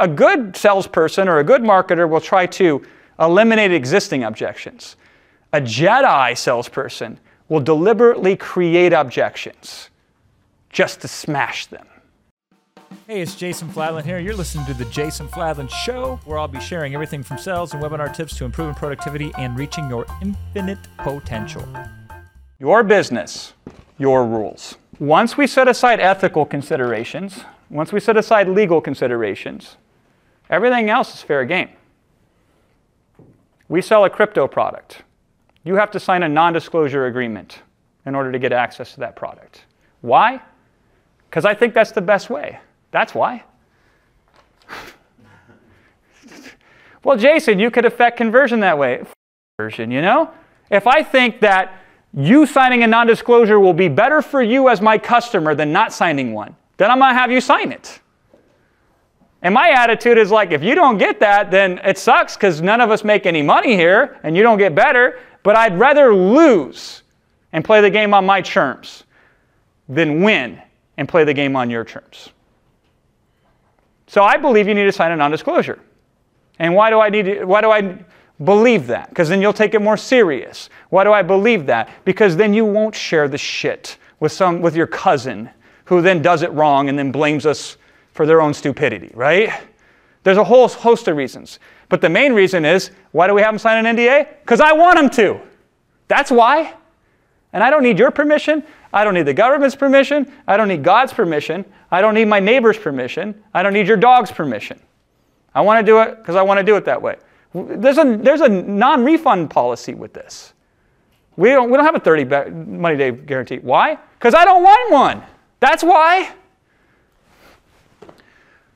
a good salesperson or a good marketer will try to eliminate existing objections. A Jedi salesperson will deliberately create objections just to smash them. Hey, it's Jason Fladlien here. You're listening to The Jason Fladlien Show, where I'll be sharing everything from sales and webinar tips to improving productivity and reaching your infinite potential. Your business, your rules. Once we set aside ethical considerations, once we set aside legal considerations, everything else is fair game. We sell a crypto product. You have to sign a non disclosure agreement in order to get access to that product. Why? Because I think that's the best way. That's why. well, Jason, you could affect conversion that way. Conversion, you know? If I think that you signing a non disclosure will be better for you as my customer than not signing one, then I'm going to have you sign it. And my attitude is like, if you don't get that, then it sucks because none of us make any money here and you don't get better. But I'd rather lose and play the game on my terms than win and play the game on your terms. So I believe you need to sign a non-disclosure. And why do I need to, why do I believe that? Because then you'll take it more serious. Why do I believe that? Because then you won't share the shit with some with your cousin who then does it wrong and then blames us for their own stupidity, right? There's a whole host of reasons. But the main reason is why do we have them sign an NDA? Because I want them to. That's why. And I don't need your permission. I don't need the government's permission. I don't need God's permission. I don't need my neighbor's permission. I don't need your dog's permission. I want to do it because I want to do it that way. There's a, there's a non refund policy with this. We don't, we don't have a 30 money day guarantee. Why? Because I don't want one. That's why.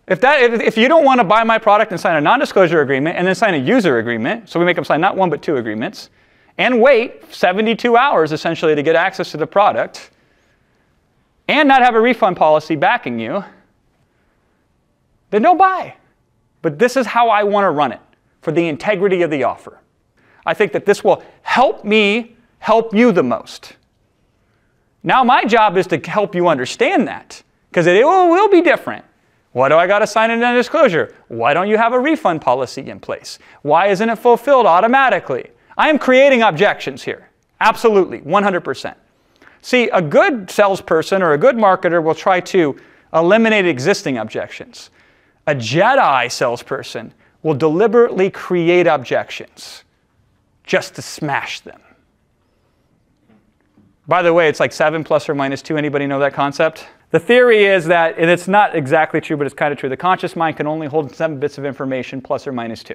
If, that, if, if you don't want to buy my product and sign a non disclosure agreement and then sign a user agreement, so we make them sign not one but two agreements, and wait 72 hours essentially to get access to the product and not have a refund policy backing you, then don't buy. But this is how I want to run it for the integrity of the offer. I think that this will help me help you the most. Now, my job is to help you understand that because it will be different. Why do I got to sign a non disclosure? Why don't you have a refund policy in place? Why isn't it fulfilled automatically? I am creating objections here. Absolutely, 100%. See, a good salesperson or a good marketer will try to eliminate existing objections. A Jedi salesperson will deliberately create objections just to smash them. By the way, it's like 7 plus or minus 2. Anybody know that concept? The theory is that, and it's not exactly true, but it's kind of true, the conscious mind can only hold 7 bits of information plus or minus 2.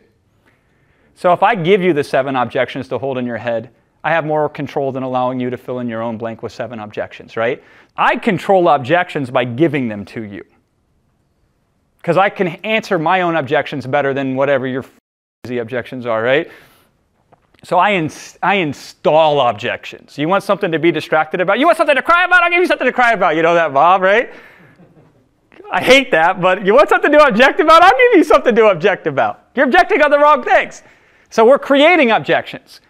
So if I give you the seven objections to hold in your head, I have more control than allowing you to fill in your own blank with seven objections, right? I control objections by giving them to you. Because I can answer my own objections better than whatever your crazy objections are, right? So I, ins- I install objections. You want something to be distracted about? You want something to cry about? I'll give you something to cry about. You know that, Bob, right? I hate that, but you want something to object about? I'll give you something to object about. You're objecting on the wrong things. So we're creating objections.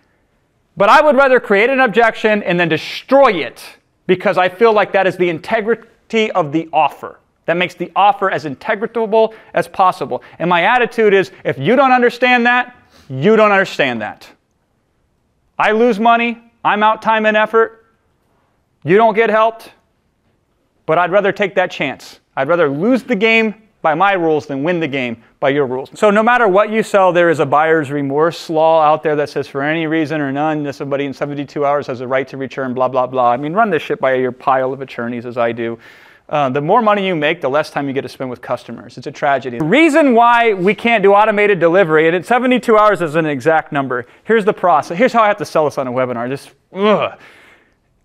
But I would rather create an objection and then destroy it because I feel like that is the integrity of the offer. That makes the offer as integratable as possible. And my attitude is if you don't understand that, you don't understand that. I lose money, I'm out time and effort, you don't get helped, but I'd rather take that chance. I'd rather lose the game by my rules than win the game by your rules. So no matter what you sell, there is a buyer's remorse law out there that says for any reason or none, somebody in 72 hours has a right to return, blah, blah, blah. I mean, run this shit by your pile of attorneys as I do. Uh, the more money you make, the less time you get to spend with customers. It's a tragedy. The reason why we can't do automated delivery, and it's 72 hours is an exact number. Here's the process. Here's how I have to sell this on a webinar. Just, ugh.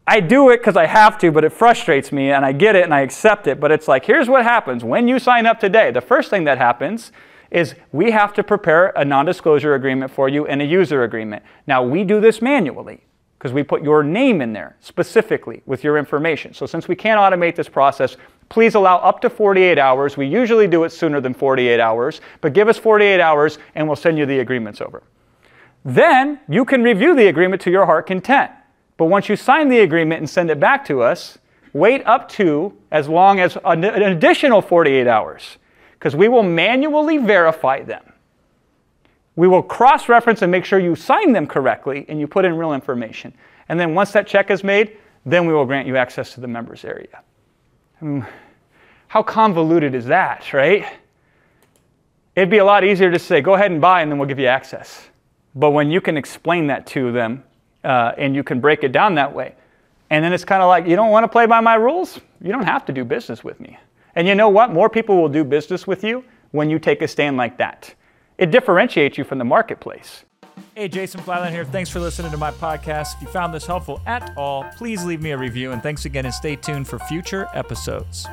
I do it because I have to, but it frustrates me and I get it and I accept it. But it's like, here's what happens when you sign up today. The first thing that happens is we have to prepare a non disclosure agreement for you and a user agreement. Now, we do this manually because we put your name in there specifically with your information. So, since we can't automate this process, please allow up to 48 hours. We usually do it sooner than 48 hours, but give us 48 hours and we'll send you the agreements over. Then you can review the agreement to your heart content. But once you sign the agreement and send it back to us, wait up to as long as an additional 48 hours. because we will manually verify them. We will cross reference and make sure you sign them correctly and you put in real information. And then once that check is made, then we will grant you access to the members area. I mean, how convoluted is that, right? It'd be a lot easier to say, go ahead and buy and then we'll give you access. But when you can explain that to them uh, and you can break it down that way, and then it's kind of like, you don't want to play by my rules? You don't have to do business with me. And you know what? More people will do business with you when you take a stand like that. It differentiates you from the marketplace. Hey, Jason Fladlien here. Thanks for listening to my podcast. If you found this helpful at all, please leave me a review. And thanks again, and stay tuned for future episodes.